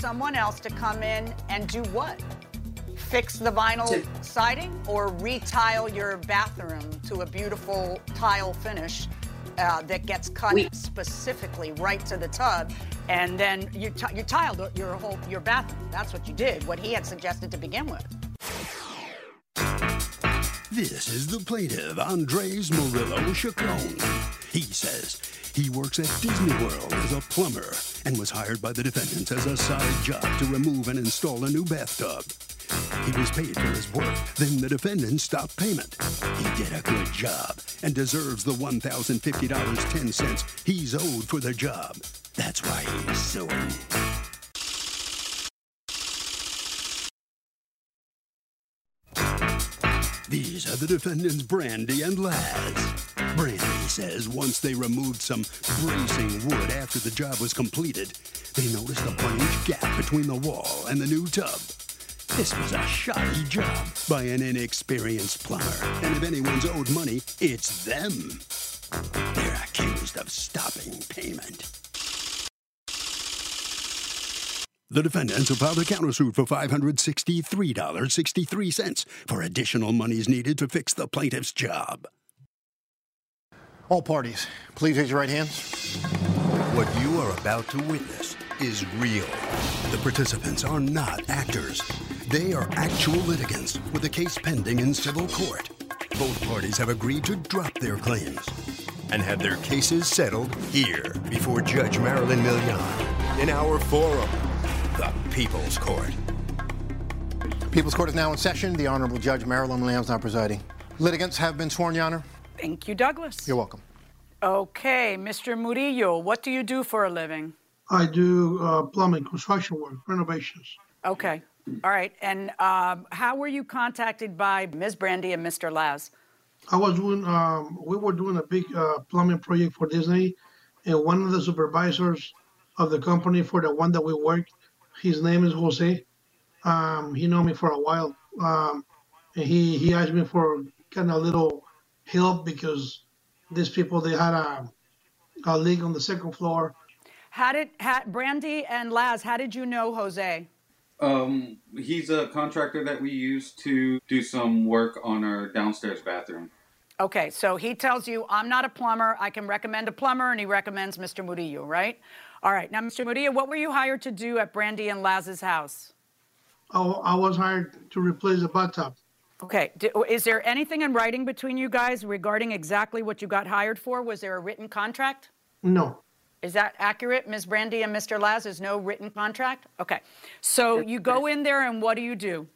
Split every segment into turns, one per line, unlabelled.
Someone else to come in and do what? Fix the vinyl
To-
siding or retile your bathroom to a beautiful tile finish uh, that gets cut
We-
specifically right to the tub, and then you, ti- you tiled your whole your bathroom. That's what you did. What he had suggested to begin with.
This is the plaintiff, Andres Murillo Chacon. He says he works at Disney World as a plumber and was hired by the defendants as a side job to remove and install a new bathtub. He was paid for his work, then the defendants stopped payment. He did a good job and deserves the $1,050.10 he's owed for the job. That's why he's suing. These are the defendants, Brandy and Laz. Brandy says once they removed some bracing wood after the job was completed, they noticed a one inch gap between the wall and the new tub. This was a shoddy job by an inexperienced plumber, and if anyone's owed money, it's them. They're accused of stopping payment. The defendants have filed a countersuit for $563.63 for additional monies needed to fix the plaintiff's job.
All parties, please raise your right hands.
What you are about to witness is real. The participants are not actors. They are actual litigants with a case pending in civil court. Both parties have agreed to drop their claims and have their cases settled here before Judge Marilyn Milian in our forum, the People's Court.
People's Court is now in session. The Honorable Judge Marilyn Milian now presiding. Litigants have been sworn, Your Honor.
Thank you, Douglas.
You're welcome.
Okay, Mr. Murillo, what do you do for a living?
I do uh, plumbing, construction work, renovations.
Okay. All right. And um, how were you contacted by Ms. Brandy and Mr. Laz?
I was doing, um, we were doing a big uh, plumbing project for Disney, and one of the supervisors of the company for the one that we worked, his name is Jose. Um, he know me for a while, um, and he he asked me for kind of a little help because these people they had a a leak on the second floor.
How did ha, Brandy and Laz? How did you know Jose?
Um, he's a contractor that we use to do some work on our downstairs bathroom.
Okay, so he tells you, I'm not a plumber. I can recommend a plumber, and he recommends Mr. Murillo, right? All right. Now, Mr. Murillo, what were you hired to do at Brandy and Laz's house?
I, I was hired to replace the bathtub.
Okay. Is there anything in writing between you guys regarding exactly what you got hired for? Was there a written contract?
No,
Is that accurate, Ms. Brandy and Mr. Laz? There's no written contract? Okay. So you go in there and what do you do?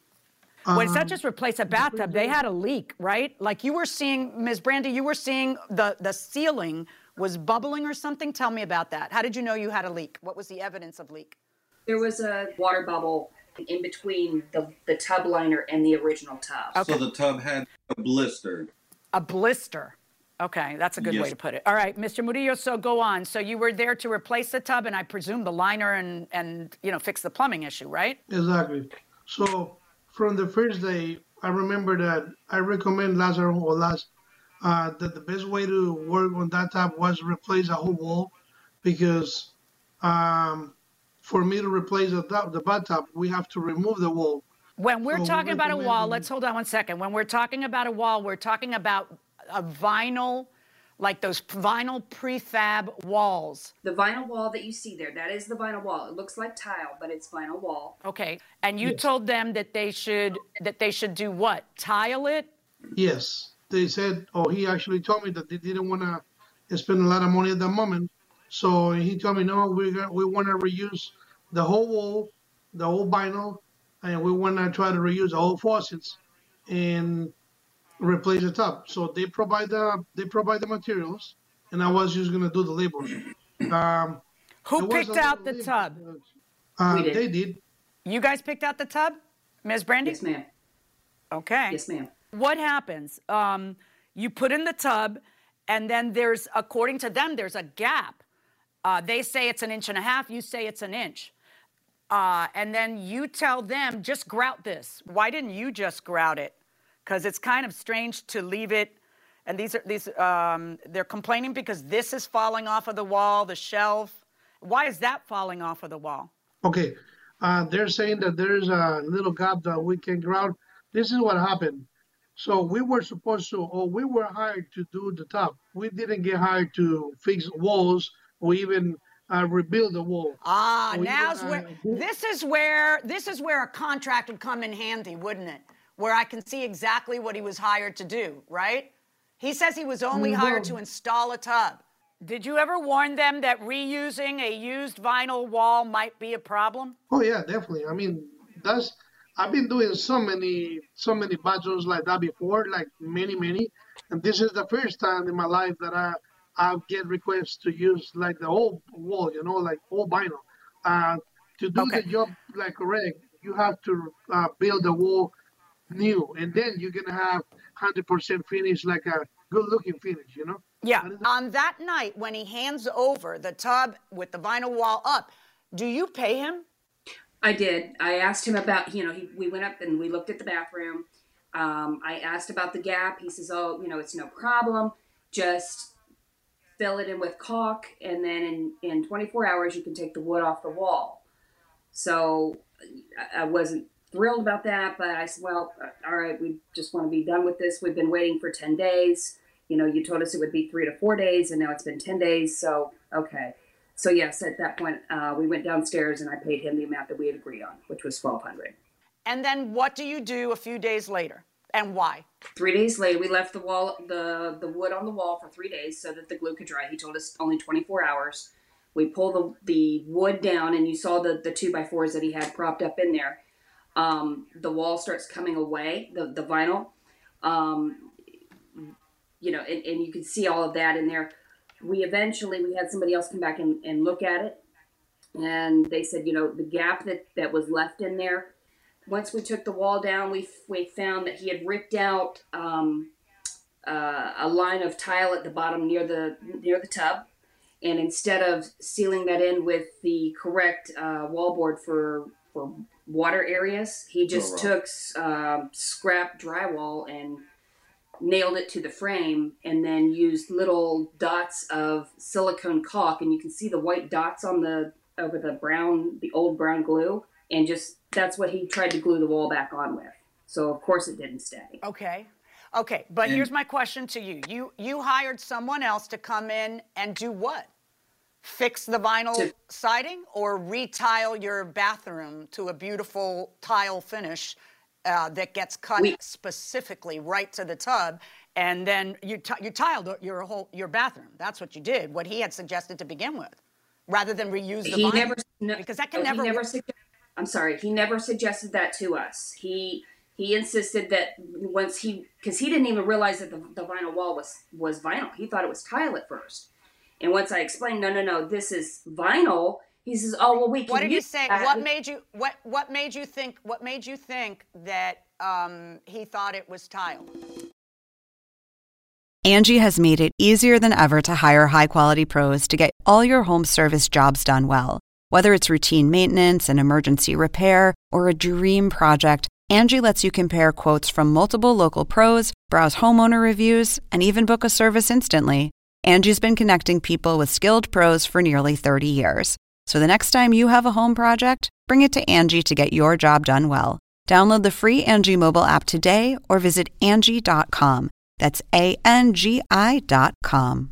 Well, it's not just replace a bathtub. They had a leak, right? Like you were seeing, Ms. Brandy, you were seeing the, the ceiling was bubbling or something. Tell me about that. How did you know you had a leak? What was the evidence of leak?
There was a water bubble in between the, the tub liner and the original tub.
Okay.
So the tub had a blister.
A blister. Okay, that's a good way to put it. All right, Mr. Murillo, so go on. So you were there to replace the tub and I presume the liner and, and you know, fix the plumbing issue, right?
Exactly. So from the first day, I remember that I recommend Lazaro or Laz uh, that the best way to work on that tap was replace the whole wall because um, for me to replace the, top, the bathtub, we have to remove the wall.
When we're
So we
talking about a wall, let's hold on one second. When we're talking about a wall, we're talking about a vinyl, like those vinyl prefab walls.
The vinyl wall that you see there, that is the vinyl wall. It looks like tile, but it's vinyl wall.
Okay, and you told them that they should that they should do what? Tile it?
Yes, they said, oh, he actually told me that they didn't want to spend a lot of money at the moment. So he told me, no, we're gonna, we want to reuse the whole wall, the whole vinyl, and we want to try to reuse the whole faucets and replace the tub. So they provide the they provide the materials, and I was just gonna do the labor. Um,
Who picked out the
leak.
tub?
Uh,
did.
They did.
You guys picked out the tub, Ms. Brandy.
Yes, ma'am.
Okay.
Yes, ma'am.
What happens? Um, you put in the tub, and then there's, according to them, there's a gap. Uh, they say it's an inch and a half. You say it's an inch. Uh, and then you tell them, just grout this. Why didn't you just grout it? Because it's kind of strange to leave it. And these are these. Um, they're complaining because this is falling off of the wall, the shelf. Why is that falling off of the wall?
Okay. Uh, they're saying that there's a little gap that we can grout. This is what happened. So we were supposed to, or we were hired to do the top. We didn't get hired to fix walls or even uh, rebuild the wall.
Ah,
Or
now's
uh,
where
who-
this is where this is where a contract would come in handy, wouldn't it? Where I can see exactly what he was hired to do, right? He says he was only hired to install a tub. Did you ever warn them that reusing a used vinyl wall might be a problem?
Oh yeah, definitely. I mean, that's I've been doing so many so many bathrooms like that before, like many many, and this is the first time in my life that I I get requests to use like the whole wall, you know, like whole vinyl. Uh, to do
Okay.
the job like correct, you have to uh, build the wall new, and then you're gonna have hundred percent finish, like a good looking finish, you know.
Yeah. On that night when he hands over the tub with the vinyl wall up, do you pay him?
I did. I asked him about, you know, he, we went up and we looked at the bathroom. Um, I asked about the gap. He says, oh, you know, it's no problem. Just fill it in with caulk, and then in, in 24 hours, you can take the wood off the wall. So I, wasn't thrilled about that, but I said, well, uh, all right, we just want to be done with this. We've been waiting for 10 days. You know, you told us it would be three to four days, and now it's been 10 days. So, okay. So yes, at that point, uh, we went downstairs and I paid him the amount that we had agreed on, which was twelve hundred.
And then what do you do a few days later? And why?
Three days later, we left the wall, the the wood on the wall for three days so that the glue could dry. He told us only twenty four hours. We pulled the the wood down, and you saw the the two by fours that he had propped up in there. Um, the wall starts coming away, the the vinyl. Um, you know, and, and you can see all of that in there. We eventually we had somebody else come back and, and look at it, and they said, you know, the gap that that was left in there. Once we took the wall down, we we found that he had ripped out um, uh, a line of tile at the bottom near the near the tub, and instead of sealing that in with the correct uh, wallboard for for water areas, he just
Oh,
took um, scrap drywall and nailed it to the frame and then used little dots of silicone caulk and you can see the white dots on the over the brown the old brown glue and just that's what he tried to glue the wall back on with so of course it didn't stay
Okay. Okay, but here's my question to you. You you hired someone else to come in and do what? Fix the vinyl
To-
siding or retile your bathroom to a beautiful tile finish uh, that gets cut
We-
specifically right to the tub, and then you ti- you tiled your whole your bathroom. That's what you did. What he had suggested to begin with, rather than reuse the
he
vinyl.
never no,
because that can never.
never i'm sorry he never suggested that to us he he insisted that once he because he didn't even realize that the, the vinyl wall was was vinyl he thought it was tile at first and once i explained no no no this is vinyl he says oh well we can
What did he
use
say?
that."
What made you what what made you think what made you think that um, he thought it was tile?
Angie has made it easier than ever to hire high quality pros to get all your home service jobs done well. Whether it's routine maintenance, and emergency repair, or a dream project, Angie lets you compare quotes from multiple local pros, browse homeowner reviews, and even book a service instantly. Angie's been connecting people with skilled pros for nearly 30 years. So the next time you have a home project, bring it to Angie to get your job done well. Download the free Angie mobile app today or visit Angie.com. That's A N G I dot com.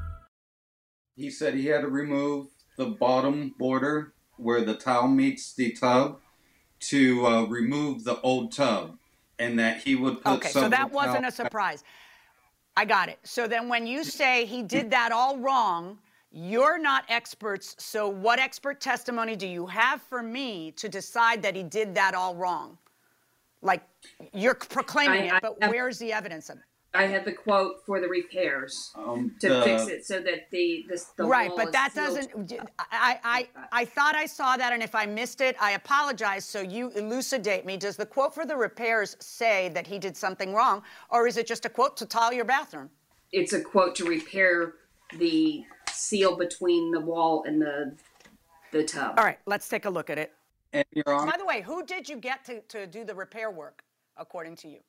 He said he had to remove the bottom border where the towel meets the tub to uh, remove the old tub, and that he would put
Okay,
some
so
of the
that wasn't
towel-
a surprise. I got it. So then when you say he did that all wrong, you're not experts. So what expert testimony do you have for me to decide that he did that all wrong? Like you're proclaiming
I-
it, but
I-
where's the evidence of it?
I had the quote for the repairs
Um,
to
the-
fix it so that the this the
right,
wall
but
is
that doesn't. I, I, I thought I saw that, and if I missed it, I apologize. So you elucidate me. Does the quote for the repairs say that he did something wrong, or is it just a quote to tile your bathroom?
It's a quote to repair the seal between the wall and the the tub.
All right, let's take a look at it.
And Your Honor,
By the way, who did you get to, to do the repair work, according to you?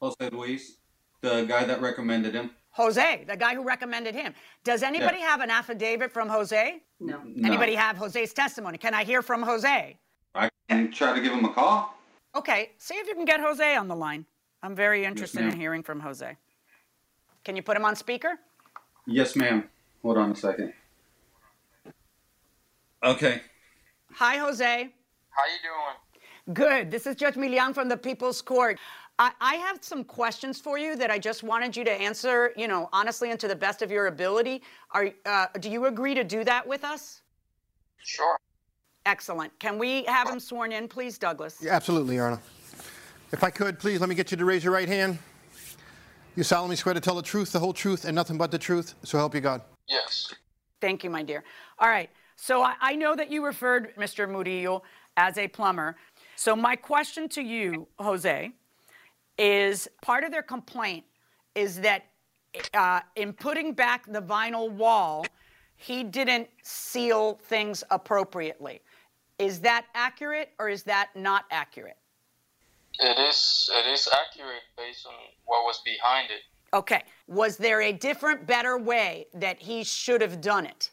Jose Luis, the guy that recommended him.
Jose, the guy who recommended him. Does anybody have an affidavit from Jose?
No.
No.
Anybody have Jose's testimony? Can I hear from Jose?
I can try to give him a call.
Okay, see if you can get Jose on the line. I'm very interested in hearing from Jose. Can you put him on speaker?
Yes, ma'am. Hold on a second. Okay.
Hi, Jose.
How you doing?
Good. This is Judge Milian from the People's Court. I, I have some questions for you that I just wanted you to answer, you know, honestly and to the best of your ability. Are, uh, do you agree to do that with us?
Sure.
Excellent. Can we have him sworn in, please, Douglas?
Yeah, absolutely, Your Honor. If I could, please let me get you to raise your right hand. You solemnly swear to tell the truth, the whole truth, and nothing but the truth. So help you God.
Yes.
Thank you, my dear. All right. So I, I know that you referred Mr. Murillo as a plumber. So my question to you, Jose, is part of their complaint is that uh, in putting back the vinyl wall, he didn't seal things appropriately. Is that accurate or is that not accurate?
It is. It is accurate based on what was behind it.
Okay. Was there a different, better way that he should have done it?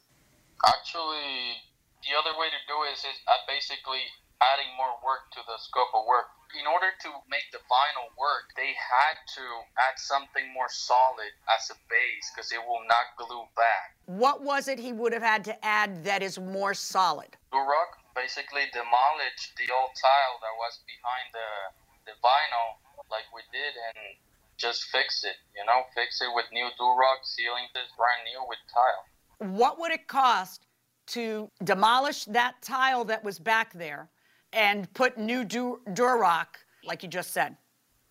Actually, the other way to do it is, is uh, basically adding more work to the scope of work. In order to make the vinyl work, they had to add something more solid as a base because it will not glue back.
What was it he would have had to add that is more solid?
Durock basically demolished the old tile that was behind the the vinyl, like we did, and just fix it. You know, fix it with new Durock, sealing this brand new with tile.
What would it cost to demolish that tile that was back there and put new Du- Durock, like you just said?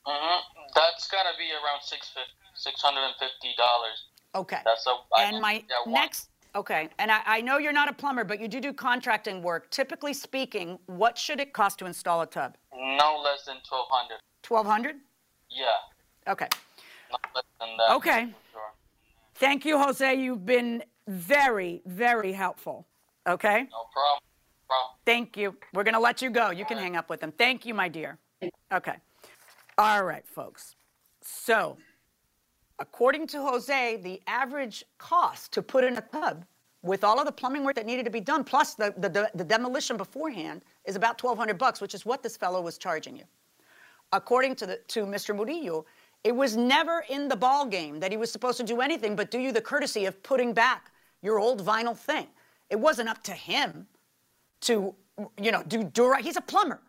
hmm That's gonna be around six six hundred and fifty dollars.
Okay.
That's a I
and my next, okay, and I, I know you're not a plumber, but you do do contracting work. Typically speaking, what should it cost to install a tub?
no less than twelve hundred.
1200
Yeah,
Okay.
not less than that.
Okay.
Sure.
Thank you, Jose. You've been very, very helpful. Okay?
No problem.
Thank you. We're going to let you go. You can hang up with them. Thank you, my dear. Okay. All right, folks. So, according to Jose, the average cost to put in a tub with all of the plumbing work that needed to be done, plus the, the, the demolition beforehand, is about 1200 bucks, which is what this fellow was charging you. According to, the, to Mr. Murillo, it was never in the ball game that he was supposed to do anything but do you the courtesy of putting back your old vinyl thing. It wasn't up to him to, you know, do Dura. He's a plumber.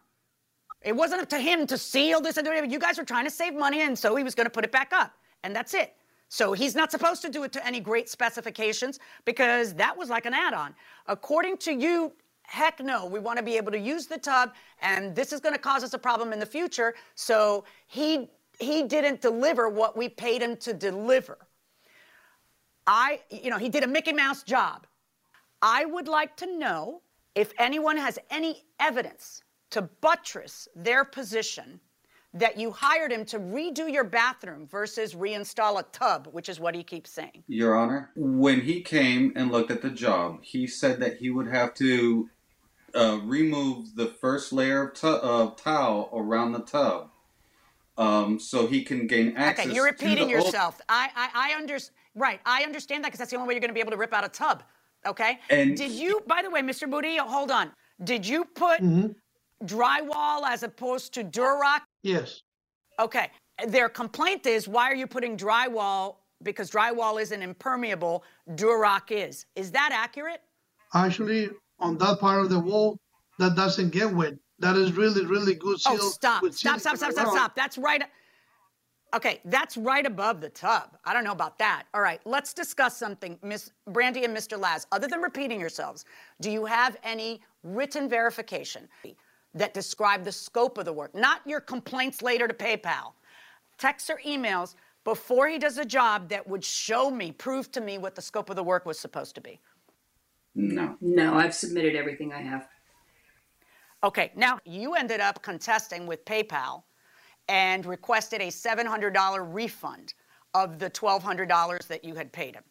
It wasn't up to him to seal this and do. You guys were trying to save money, and so he was going to put it back up, and that's it. So he's not supposed to do it to any great specifications because that was like an add-on. According to you, heck no. We want to be able to use the tub, and this is going to cause us a problem in the future. So he he didn't deliver what we paid him to deliver. I, you know, he did a Mickey Mouse job. I would like to know if anyone has any evidence to buttress their position that you hired him to redo your bathroom versus reinstall a tub, which is what he keeps saying.
Your Honor, when he came and looked at the job, he said that he would have to uh, remove the first layer of, of towel around the tub, um, so he can gain access.
Okay, you're
to the
repeating yourself. I, I, I understand. Right, I understand that because that's the only way you're going to be able to rip out a tub. Okay.
And-
did you, by the way, Mr. Murillo, hold on. Did you put mm-hmm. drywall as opposed to Durock?
Yes.
Okay. Their complaint is why are you putting drywall because drywall isn't impermeable, Durock is. Is that accurate?
Actually, on that part of the wall, that doesn't get wet. That is really, really good oh, seal.
Oh, stop.
with
Stop, stop, stop, stop, stop. That's right. Okay, that's right above the tub. I don't know about that. All right, let's discuss something, Miss Brandy and Mr. Laz. Other than repeating yourselves, do you have any written verification that describe the scope of the work? Not your complaints later to PayPal. Texts or emails before he does a job that would show me, prove to me what the scope of the work was supposed to be.
No.
No, I've submitted everything I have.
Okay, now you ended up contesting with PayPal and requested a $700 refund of the $1,200 that you had paid him.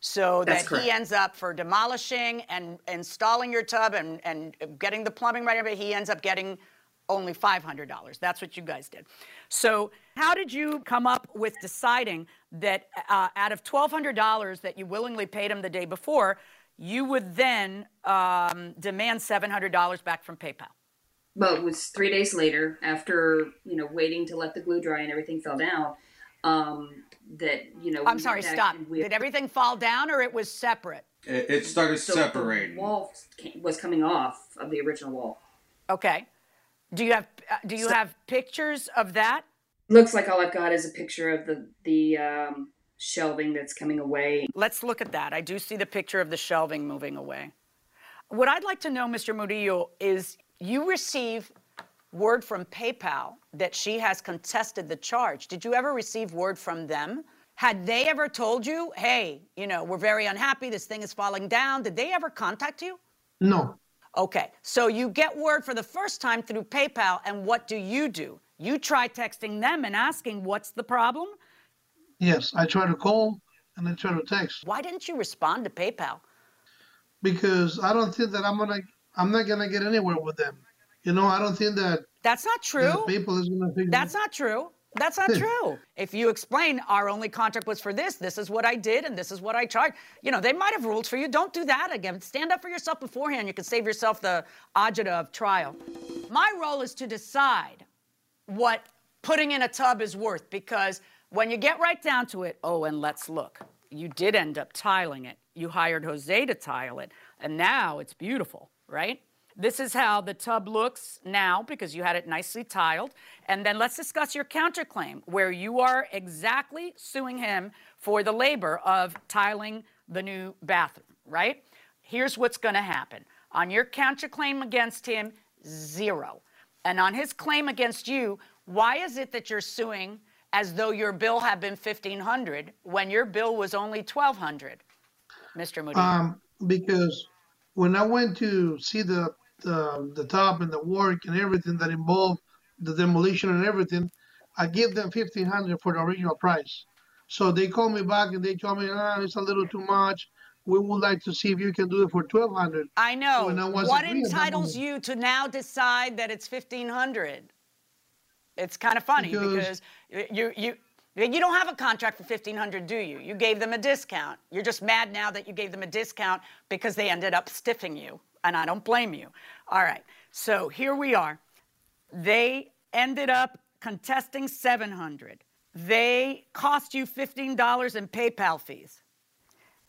So
That's
that
correct.
he ends up for demolishing and installing your tub and, and getting the plumbing right, but he ends up getting only $500. That's what you guys did. So, how did you come up with deciding that uh, out of $1,200 that you willingly paid him the day before, you would then um, demand $700 back from PayPal?
But it was three days later, after you know waiting to let the glue dry and everything fell down, um, that you know.
I'm sorry, stop.
we-
Did everything fall down or it was separate?
It, it started
so the
separating.
wall came- was coming off of the original wall.
Okay. Do you have uh, do you have pictures of that?
Looks like all I've got is a picture of the the um, shelving that's coming away.
Let's look at that. I do see the picture of the shelving moving away. What I'd like to know, Mr. Murillo, is you receive word from PayPal that she has contested the charge. Did you ever receive word from them? Had they ever told you, hey, you know, we're very unhappy, this thing is falling down? Did they ever contact you?
No.
Okay, so you get word for the first time through PayPal, and what do you do? You try texting them and asking, what's the problem?
Yes, I try to call and I try to text
Why didn't you respond to PayPal?
because I don't think that I'm gonna, I'm not gonna get anywhere with them. You know, I don't think that
That's not true.
PayPal is gonna figure.
That's not true. That's not true. If you explain our only contract was for this, this is what I did, and this is what I charged, you know, they might have ruled for you. Don't do that again. Stand up for yourself beforehand. You can save yourself the agita of trial. My role is to decide what putting in a tub is worth because when you get right down to it, oh, and let's look. You did end up tiling it. You hired Jose to tile it, and now it's beautiful, right? This is how the tub looks now because you had it nicely tiled. And then let's discuss your counterclaim, where you are exactly suing him for the labor of tiling the new bathroom, right? Here's what's going to happen. On your counterclaim against him, zero. And on his claim against you, why is it that you're suing as though your bill had been 1500 when your bill was only 1200? Mr. Moody.
Um, because when I went to see the, the the top and the work and everything that involved the demolition and everything, I gave them fifteen hundred for the original price. So they called me back and they told me, ah, it's a little too much. We would like to see if you can do it for twelve hundred.
I know.
I
what entitles you to now decide that it's 1500? It's kind of funny because,
Because-
you you you don't have a contract for 1500, do you? You gave them a discount. You're just mad now that you gave them a discount because they ended up stiffing you, and I don't blame you. All right. So, here we are. They ended up contesting 700. They cost you $15 in PayPal fees.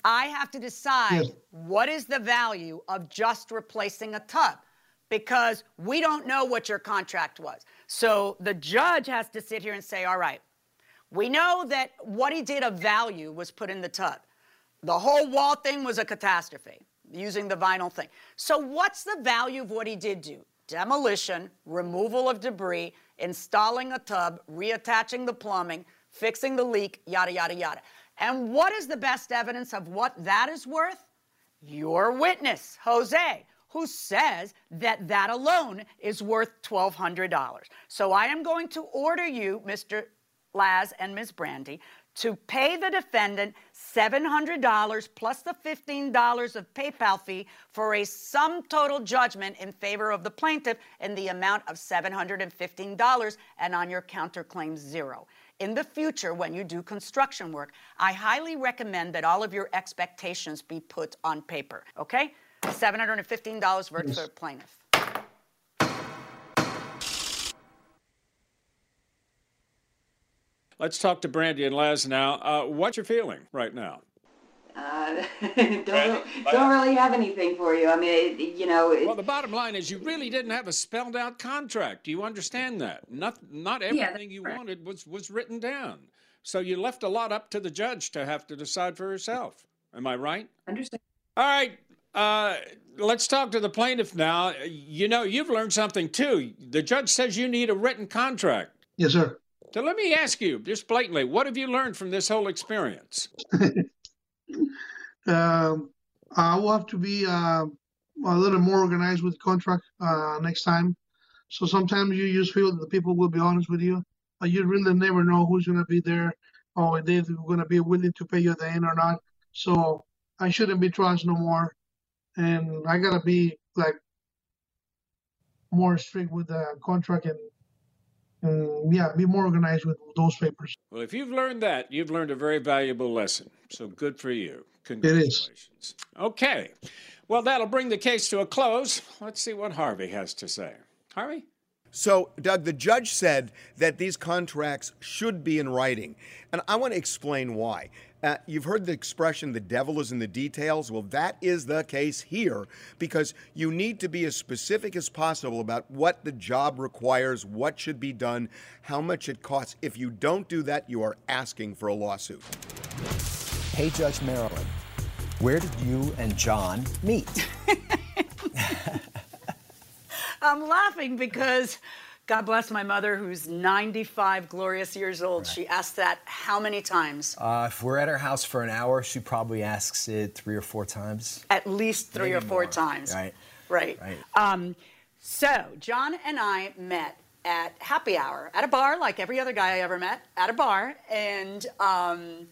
I have to decide
Yes.
what is the value of just replacing a tub because we don't know what your contract was. So the judge has to sit here and say, all right, we know that what he did of value was put in the tub. The whole wall thing was a catastrophe, using the vinyl thing. So, what's the value of what he did do? Demolition, removal of debris, installing a tub, reattaching the plumbing, fixing the leak, yada, yada, yada. And what is the best evidence of what that is worth? Your witness, Jose, who says that that alone is worth $1,200. So I am going to order you, Mr. Laz and Ms. Brandy, to pay the defendant $700 plus the $15 of PayPal fee for a sum total judgment in favor of the plaintiff in the amount of $715 and on your counterclaim zero. In the future, when you do construction work, I highly recommend that all of your expectations be put on paper, okay? $715 for the plaintiff.
Let's talk to Brandy and Laz now. Uh, what's your feeling right now? Uh, don't, don't really have anything for you. I mean, it, you know. It,
well, the bottom line is you really didn't have a spelled out contract. Do you understand that? Not not everything yeah, you right. wanted was was written down. So you left a lot up to the judge to have to decide for herself. Am I right?
Understand.
All right. Uh, let's talk to the plaintiff now. You know, you've learned something too. The judge says you need a written contract.
Yes, sir.
So let me ask you, just blatantly, what have you learned from this whole experience?
um, I will have to be uh, a little more organized with the contract uh, next time. So sometimes you just feel that the people will be honest with you. Uh, you really never know who's going to be there or if they're going to be willing to pay you at the end or not. So I shouldn't be trust no more. And I got to be like more strict with the contract and yeah, be more organized with those papers.
Well, if you've learned that, you've learned a very valuable lesson. So good for you.
Congratulations. It is.
Okay. Well, that'll bring the case to a close. Let's see what Harvey has to say. Harvey?
So, Doug, the judge said that these contracts should be in writing. And I want to explain why. Uh, you've heard the expression, the devil is in the details. Well, that is the case here because you need to be as specific as possible about what the job requires, what should be done, how much it costs. If you don't do that, you are asking for a lawsuit.
Hey, Judge Marilyn, where did you and John meet?
I'm laughing because God bless my mother, who's 95 glorious years old. Right. She asks that how many times?
Uh, if we're at her house for an hour, she probably asks it three or four times.
At least three Maybe or four more. times.
Right.
Right. right. Um, so, John and I met at happy hour at a bar, like every other guy I ever met, at a bar. And um,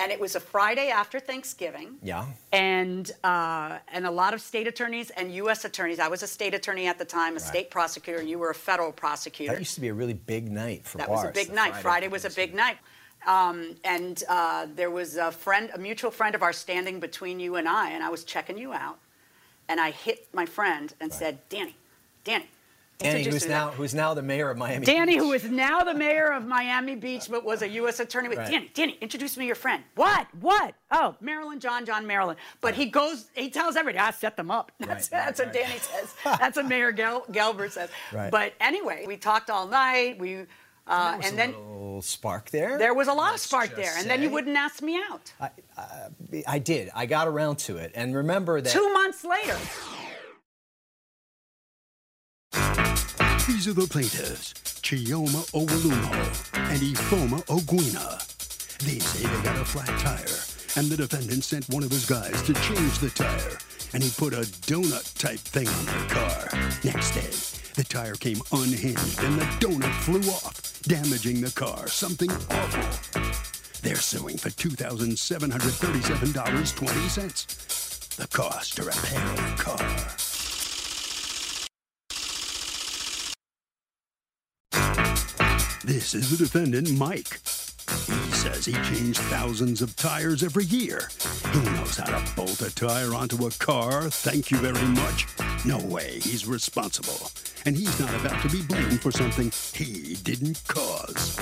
and it was a Friday after Thanksgiving.
Yeah.
And uh, and a lot of state attorneys and U.S. attorneys. I was a state attorney at the time, a right. state prosecutor. You were a federal prosecutor.
That used to be a really big night for
that
bars.
That was a big night. Friday, Friday was a big night. Um, and uh, there was a friend, a mutual friend of ours, standing between you and I, and I was checking you out, and I hit my friend and right. said, "Danny, Danny,
Danny, who's now who's now the mayor of Miami.
Danny,
Beach.
who is now the mayor of Miami Beach, but was a U.S. attorney. With right. Danny, Danny, introduce me to your friend. What? What? Oh, Marilyn, John, John, Marilyn. But he goes, he tells everybody, I set them up. That's, right, that's right, what Danny says. That's what Mayor Gel- Gelber says. But anyway, we talked all night. We.
Uh, and then spark there.
There was a lot of spark there, and say. then you wouldn't ask me out.
I, uh, I did. I got around to it, and remember that
two months later.
These are the plaintiffs, Chioma Owolumo and Ifoma Ogwina. They say they got a flat tire, and the defendant sent one of his guys to change the tire, and he put a donut-type thing on their car. Next day, the tire came unhinged, and the donut flew off, damaging the car, something awful. They're suing for $2,737.20. The cost to repair the car. This is the defendant, Mike. He says he changed thousands of tires every year. He knows how to bolt a tire onto a car. Thank you very much. No way he's responsible. And he's not about to be blamed for something he didn't cause.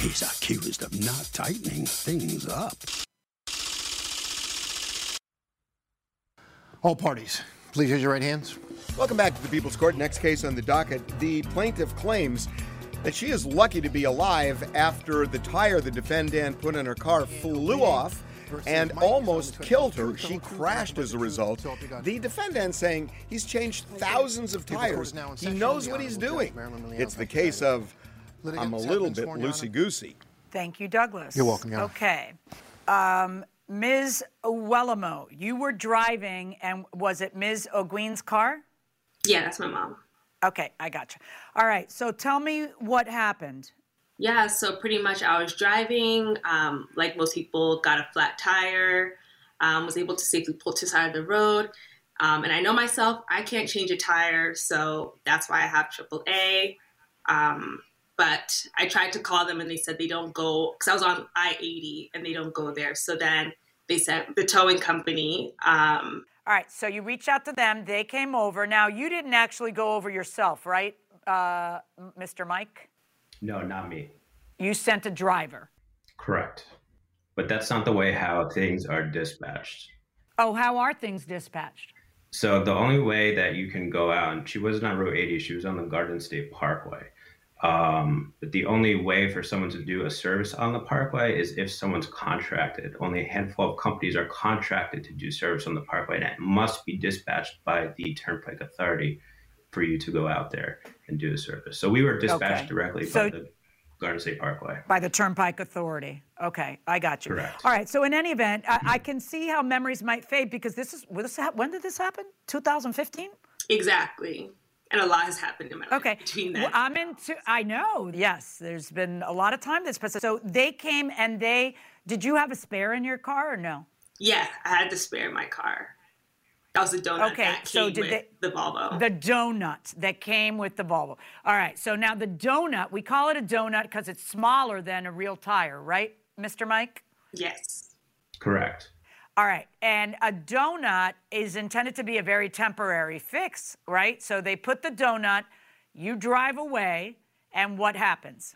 He's accused of not tightening things up.
All parties, please raise your right hands.
Welcome back to the People's Court. Next case on the docket. The plaintiff claims that she is lucky to be alive after the tire the defendant put in her car flew off and almost killed her. She crashed as a result. The defendant saying he's changed thousands of tires. He knows what he's doing. It's the case of I'm a little bit loosey goosey.
Thank you, Douglas.
You're welcome, Your
Okay. Um, Ms. Wellamo, you were driving, and was it Ms. O'Guin's car?
Yeah, that's my mom.
Okay, I got you. All right, so tell me what happened.
Yeah, so pretty much I was driving, um, like most people, got a flat tire, um, was able to safely pull to the side of the road. Um, and I know myself, I can't change a tire, so that's why I have AAA. Um, but I tried to call them and they said they don't go, because I was on I 80 and they don't go there. So then they sent the towing company. Um,
all right, so you reached out to them. They came over. Now, you didn't actually go over yourself, right, uh, Mr. Mike?
No, not me.
You sent a driver.
Correct. but that's not the way how things are dispatched.
Oh, how are things dispatched?
So the only way that you can go out, and she wasn't on Route 80, she was on the Garden State Parkway. Um, but the only way for someone to do a service on the parkway is if someone's contracted. Only a handful of companies are contracted to do service on the parkway, and it must be dispatched by the Turnpike Authority for you to go out there and do a service. So we were dispatched
Okay.
directly
So-
by the Garden State Parkway.
By the Turnpike Authority. Okay, I got you.
Correct.
All right. So in any event, I, I can see how memories might fade because this is this when did this happen? 2015.
Exactly. And a lot has happened in my life
Okay.
between
Well,
that.
I'm into. I know. Yes, there's been a lot of time that's passed. So they came and they. Did you have a spare in your car or no?
yeah, I had to spare in my car. That was a donut
Okay,
that
so did
with
they-
the Volvo.
The donut that came with the Volvo. All right. So now the donut, we call it a donut because it's smaller than a real tire, right, Mr. Mike?
yes.
Correct.
All right. And a donut is intended to be a very temporary fix, right? So they put the donut, you drive away, and what happens?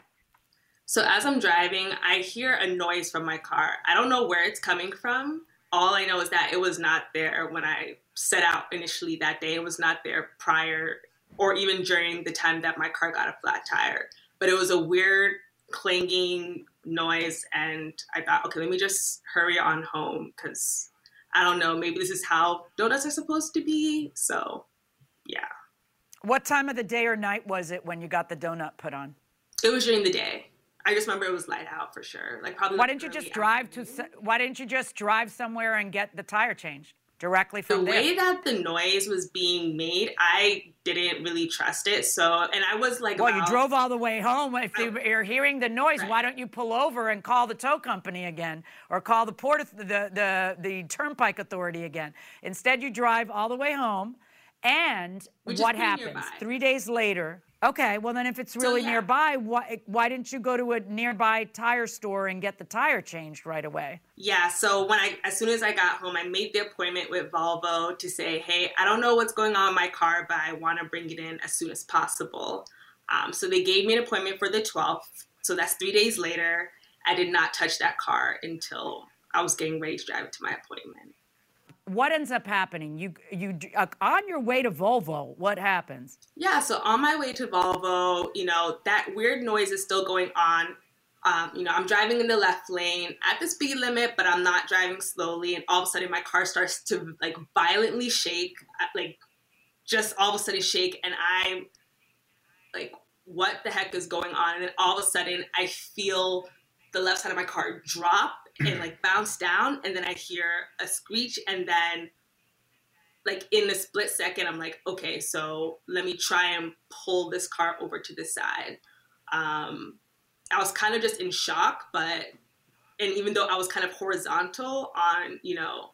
So as I'm driving, I hear a noise from my car. I don't know where it's coming from. All I know is that it was not there when I set out initially that day. It was not there prior or even during the time that my car got a flat tire. But it was a weird clanging noise and I thought, okay, let me just hurry on home because I don't know, maybe this is how donuts are supposed to be. So, yeah.
What time of the day or night was it when you got the donut put on?
It was during the day. I just remember it was light out for sure. Like probably
Why didn't you just drive to? Why didn't you just drive somewhere and get the tire changed directly
the
from there?
way that the noise was being made, I didn't really trust it. So, and I was like,
well, you drove all the way home. If you- oh. you're hearing the noise, why don't you pull over and call the tow company again, or call the port, the the the Turnpike Authority again? Instead, you drive all the way home, and what happens?
nearby.
Three days later. Okay, well then, if it's really
yeah.
nearby, why why didn't you go to a nearby tire store and get the tire changed right away?
Yeah, so when I as soon as I got home, I made the appointment with Volvo to say, "Hey, I don't know what's going on with my car, but I want to bring it in as soon as possible." Um, so they gave me an appointment for the 12th. So that's three days later. I did not touch that car until I was getting ready to drive it to my appointment.
What ends up happening? You you uh, on your way to Volvo. What happens?
Yeah, so on my way to Volvo, you know, that weird noise is still going on. Um, you know, I'm driving in the left lane at the speed limit, but I'm not driving slowly. And all of a sudden, my car starts to like violently shake, uh, like just all of a sudden shake. And I'm like, what the heck is going on? And then all of a sudden, I feel the left side of my car drop and like bounce down. And then I hear a screech. And then like in a split second, I'm like, okay, so let me try and pull this car over to the side. Um, I was kind of just in shock, but and even though I was kind of horizontal on, you know,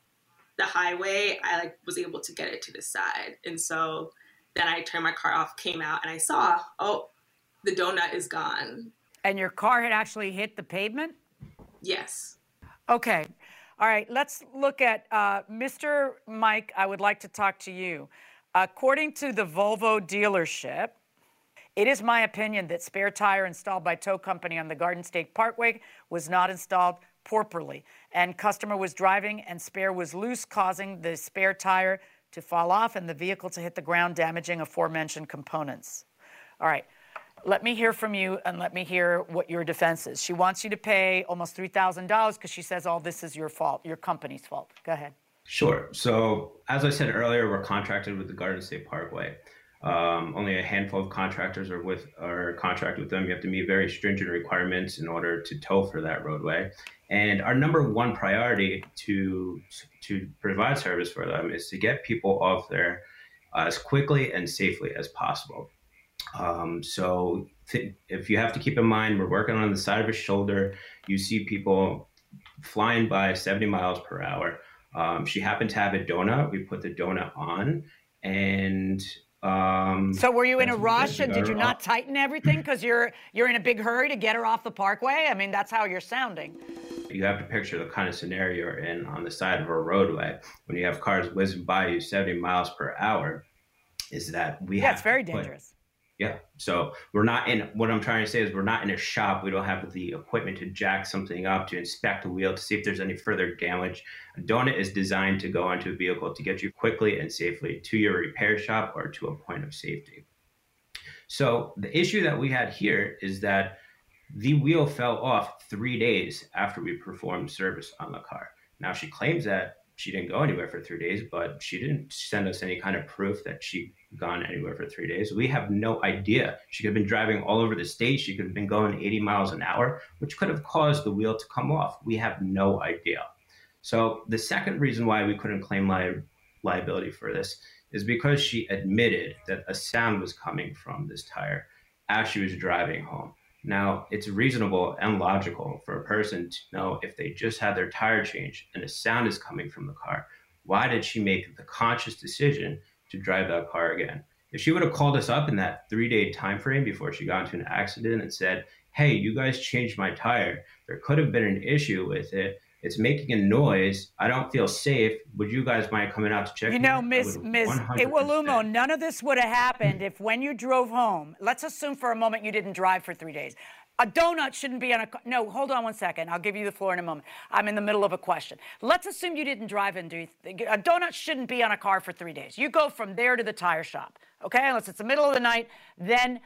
the highway, I like was able to get it to the side. And so then I turned my car off, came out, and I saw, oh, the donut is gone.
And your car had actually hit the pavement?
Yes.
Okay. All right. Let's look at uh, Mr. Mike. I would like to talk to you. According to the Volvo dealership, it is my opinion that spare tire installed by tow company on the Garden State Parkway was not installed properly, and customer was driving and spare was loose, causing the spare tire to fall off and the vehicle to hit the ground, damaging aforementioned components. All right. Let me hear from you and let me hear what your defense is. She wants you to pay almost $3,000 because she says all this is your fault, your company's fault. Go ahead.
Sure. So, as I said earlier, we're contracted with the Garden State Parkway. Um, only a handful of contractors are with are contracted with them. You have to meet very stringent requirements in order to tow for that roadway. And our number one priority to to provide service for them is to get people off there as quickly and safely as possible. Um, so th- if you have to keep in mind, we're working on the side of a shoulder. You see people flying by 70 miles per hour. Um, she happened to have a donut. We put the donut on, and um,
So were you in a rush and did you not tighten everything because you're you're in a big hurry to get her off the parkway? I mean, that's how you're sounding.
You have to picture the kind of scenario you're in on the side of a roadway when you have cars whizzing by you 70 miles per hour. Is that we
yeah,
have
it's very
put-
dangerous.
Yeah. So we're not in what I'm trying to say is we're not in a shop. We don't have the equipment to jack something up to inspect the wheel to see if there's any further damage. A donut is designed to go onto a vehicle to get you quickly and safely to your repair shop or to a point of safety. So the issue that we had here is that the wheel fell off three days after we performed service on the car. Now she claims that she didn't go anywhere for three days, but she didn't send us any kind of proof that she'd gone anywhere for three days. We have no idea. She could have been driving all over the state. She could have been going 80 miles an hour, which could have caused the wheel to come off. We have no idea. So the second reason why we couldn't claim li- liability for this is because she admitted that a sound was coming from this tire as she was driving home. Now, it's reasonable and logical for a person to know if they just had their tire changed and a sound is coming from the car, why did she make the conscious decision to drive that car again? If she would have called us up in that three day time frame before she got into an accident and said, Hey, you guys changed my tire, there could have been an issue with it. It's making a noise. I don't feel safe. Would you guys mind coming out to check? It out?
You know, Miss Miss Iwalumo, none of this would have happened if when you drove home. Let's assume for a moment you didn't drive for three days. A donut shouldn't be on a no. Hold on one second. I'll give you the floor in a moment. I'm in the middle of a question. Let's assume you didn't drive and do a donut shouldn't be on a car for three days. You go from there to the tire shop, okay? Unless it's the middle of the night, then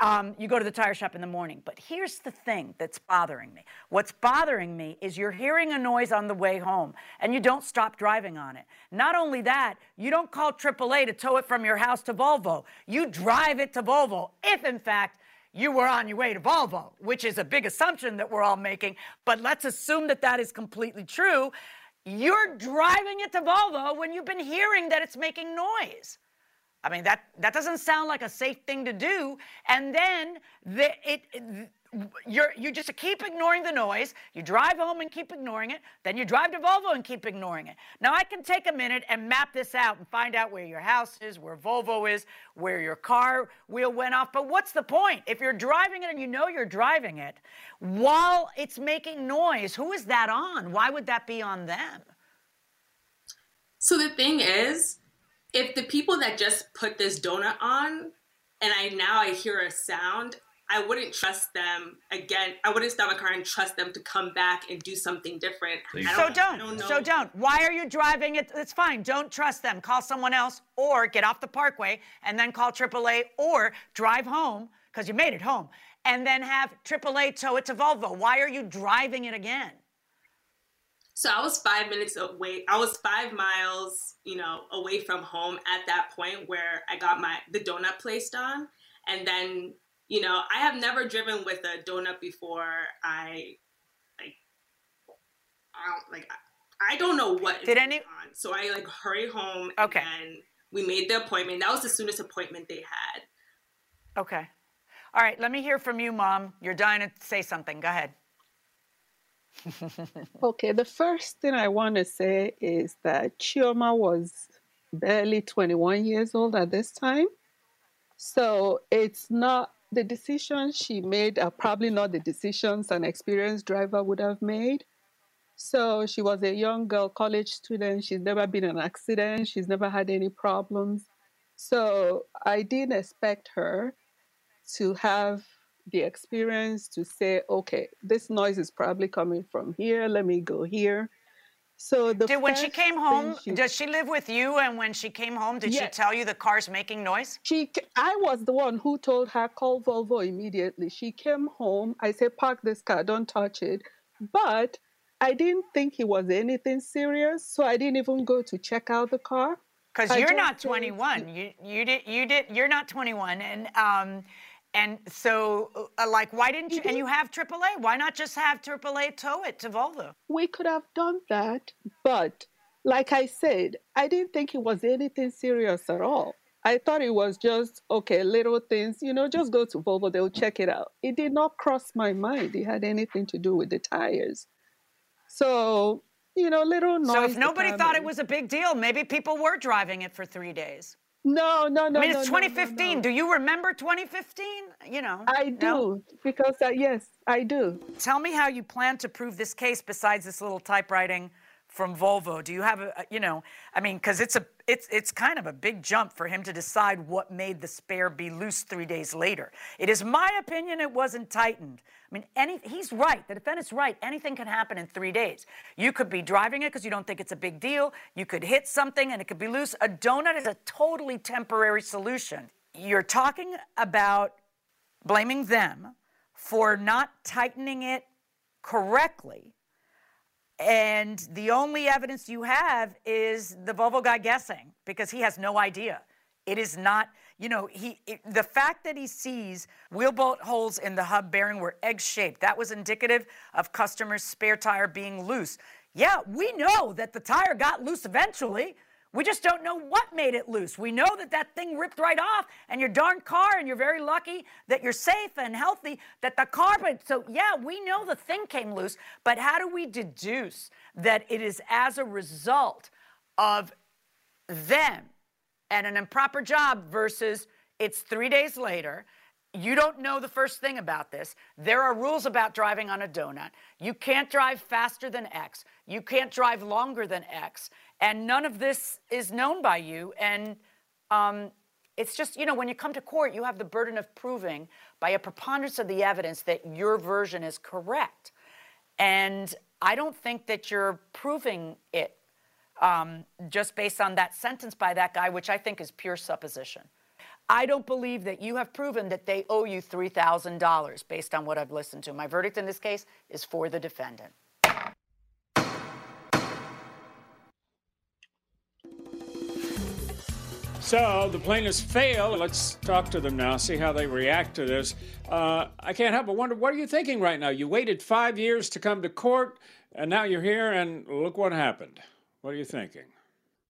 um, you go to the tire shop in the morning. But here's the thing that's bothering me. What's bothering me is you're hearing a noise on the way home and you don't stop driving on it. Not only that, you don't call AAA to tow it from your house to Volvo. You drive it to Volvo, if in fact you were on your way to Volvo, which is a big assumption that we're all making. But let's assume that that is completely true. You're driving it to Volvo when you've been hearing that it's making noise. I mean, that, that doesn't sound like a safe thing to do. And then the, it, it you're, you just keep ignoring the noise. You drive home and keep ignoring it. Then you drive to Volvo and keep ignoring it. Now, I can take a minute and map this out and find out where your house is, where Volvo is, where your car wheel went off. But what's the point? If you're driving it and you know you're driving it while it's making noise, who is that on? Why would that be on them?
So the thing is, if the people that just put this donut on and I now I hear a sound, I wouldn't trust them again. I wouldn't stop my car and trust them to come back and do something different.
Don't, so don't. don't so don't. Why are you driving it? It's fine. Don't trust them. Call someone else or get off the parkway and then call AAA or drive home because you made it home and then have AAA tow it to Volvo. Why are you driving it again?
So I was five minutes away. I was five miles, you know, away from home at that point where I got my the donut placed on, and then you know I have never driven with a donut before. I like I don't like I don't know what
did any
on. So I like hurry home.
Okay.
And we made the appointment. That was the soonest appointment they had.
Okay. All right. Let me hear from you, Mom. You're dying to say something. Go ahead
okay, the first thing I want to say is that Chioma was barely 21 years old at this time. So it's not the decisions she made are probably not the decisions an experienced driver would have made. So she was a young girl, college student. She's never been in an accident. She's never had any problems. So I didn't expect her to have the experience to say, okay, this noise is probably coming from here. Let me go here. So the
did when she came home, she, does she live with you? And when she came home, did yes. she tell you the car's making noise?
She, I was the one who told her call Volvo immediately. She came home. I said, park this car, don't touch it. But I didn't think it was anything serious, so I didn't even go to check out the car.
Because you're not 21. You you did you did you're not 21, and um, and so, uh, like, why didn't you? And you have AAA. Why not just have AAA tow it to Volvo?
We could have done that, but like I said, I didn't think it was anything serious at all. I thought it was just okay, little things. You know, just go to Volvo; they'll check it out. It did not cross my mind it had anything to do with the tires. So, you know, little noise.
So, if nobody thought it was a big deal, maybe people were driving it for three days.
No, no, no.
I mean,
it's
no, 2015. No, no, do you remember 2015? You know.
I do because uh, yes, I do.
Tell me how you plan to prove this case besides this little typewriting from Volvo? Do you have a, you know, I mean, because it's a it's it's kind of a big jump for him to decide what made the spare be loose three days later. It is my opinion it wasn't tightened. I mean, any he's right. The defendant's right. Anything can happen in three days. You could be driving it because you don't think it's a big deal. You could hit something and it could be loose. A donut is a totally temporary solution. You're talking about blaming them for not tightening it correctly and the only evidence you have is the Volvo guy guessing because he has no idea. It is not, you know, he it, the fact that he sees wheel bolt holes in the hub bearing were egg shaped. That was indicative of customer's spare tire being loose. Yeah, we know that the tire got loose eventually. We just don't know what made it loose. We know that that thing ripped right off, and your darn car, and you're very lucky that you're safe and healthy, that the car, but so yeah, we know the thing came loose, but how do we deduce that it is as a result of them and an improper job versus it's three days later? You don't know the first thing about this. There are rules about driving on a donut. You can't drive faster than X. You can't drive longer than X. And none of this is known by you. And um, it's just, you know, when you come to court, you have the burden of proving by a preponderance of the evidence that your version is correct. And I don't think that you're proving it um, just based on that sentence by that guy, which I think is pure supposition. I don't believe that you have proven that they owe you $3,000 based on what I've listened to. My verdict in this case is for the defendant.
So the plaintiffs fail. Let's talk to them now, see how they react to this. Uh, I can't help but wonder what are you thinking right now? You waited five years to come to court, and now you're here, and look what happened. What are you thinking?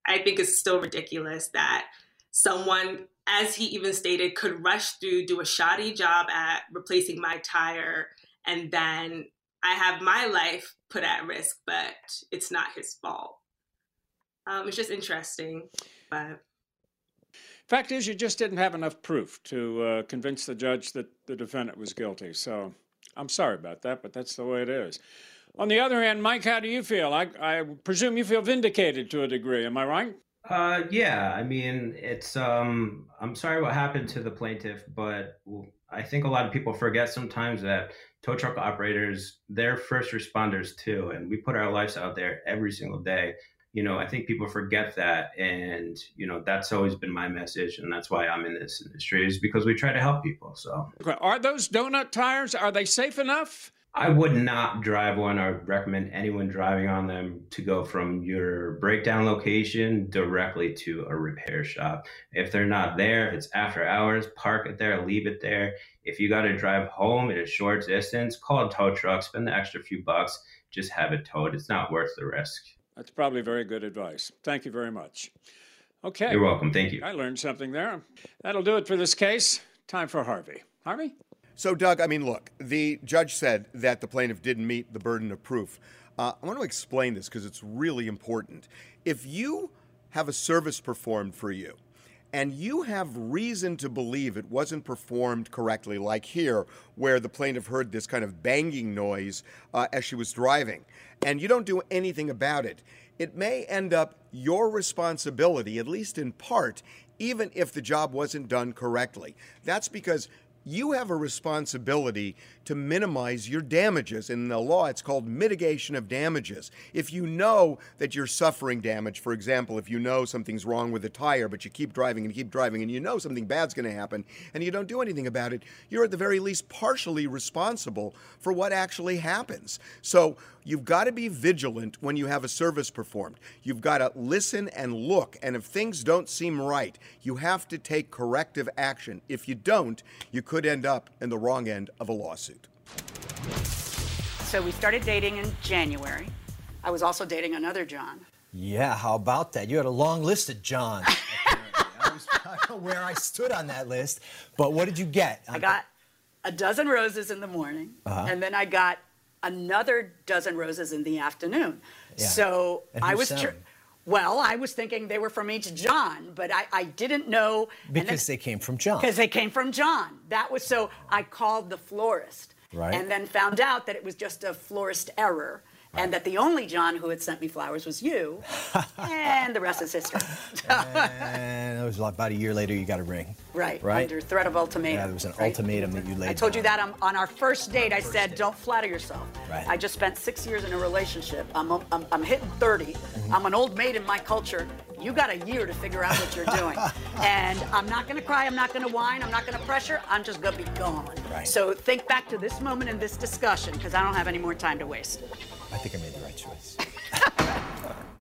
I think it's still ridiculous that someone, as he even stated, could rush through, do a shoddy job at replacing my tire, and then I have my life put at risk, but it's not his fault. Um, it's just interesting, but
Fact is, you just didn't have enough proof to uh, convince the judge that the defendant was guilty. So I'm sorry about that, but that's the way it is. On the other hand, Mike, how do you feel? I, I presume you feel vindicated to a degree. Am I right?
Uh, yeah. I mean, it's. Um, I'm sorry what happened to the plaintiff, but I think a lot of people forget sometimes that tow truck operators, they're first responders too, and we put our lives out there every single day you know, I think people forget that. And, you know, that's always been my message. And that's why I'm in this industry is because we try to help people. So
are those donut tires, are they safe enough?
I would not drive one or recommend anyone driving on them to go from your breakdown location directly to a repair shop. If they're not there, if it's after hours, park it there, leave it there. If you got to drive home at a short distance, call a tow truck, spend the extra few bucks, just have it towed. It's not worth the risk.
That's probably very good advice. Thank you very much. Okay.
You're welcome. Thank you.
I learned something there. That'll do it for this case. Time for Harvey. Harvey?
So, Doug, I mean, look, the judge said that the plaintiff didn't meet the burden of proof. Uh, I want to explain this because it's really important. If you have a service performed for you, and you have reason to believe it wasn't performed correctly, like here, where the plaintiff heard this kind of banging noise uh, as she was driving, and you don't do anything about it, it may end up your responsibility, at least in part, even if the job wasn't done correctly. That's because you have a responsibility to minimize your damages. In the law, it's called mitigation of damages. If you know that you're suffering damage, for example, if you know something's wrong with a tire, but you keep driving and keep driving and you know something bad's going to happen and you don't do anything about it, you're at the very least partially responsible for what actually happens. So you've got to be vigilant when you have a service performed. You've got to listen and look, and if things don't seem right, you have to take corrective action. If you don't, you could end up in the wrong end of a lawsuit.
So we started dating in January. I was also dating another John.
Yeah, how about that? You had a long list of Johns. I, was, I don't know where I stood on that list, but what did you get?
I got a dozen roses in the morning, uh-huh. and then I got another dozen roses in the afternoon. Yeah. So I was. Tr- well, I was thinking they were from each John, but I, I didn't know.
Because then, they came from John.
Because they came from John. That was so I called the florist.
Right.
And then found out that it was just a florist error. and that the only John who had sent me flowers was you, and the rest is history.
and it was about a year later you got a ring.
Right,
Right?
under threat of ultimatum.
Yeah, there was an
right?
ultimatum that you laid
I told you
down.
that on, on our first date. I said, don't flatter yourself.
Right.
I just spent six years in a relationship. I'm, a, I'm, I'm hitting 30.
Mm-hmm.
I'm an old maid in my culture. You got a year to figure out what you're doing. and I'm not going to cry. I'm not going to whine. I'm not going to pressure. I'm just going to be gone.
Right.
So think back to this moment in this discussion because I don't have any more time to waste.
I think I made the right choice.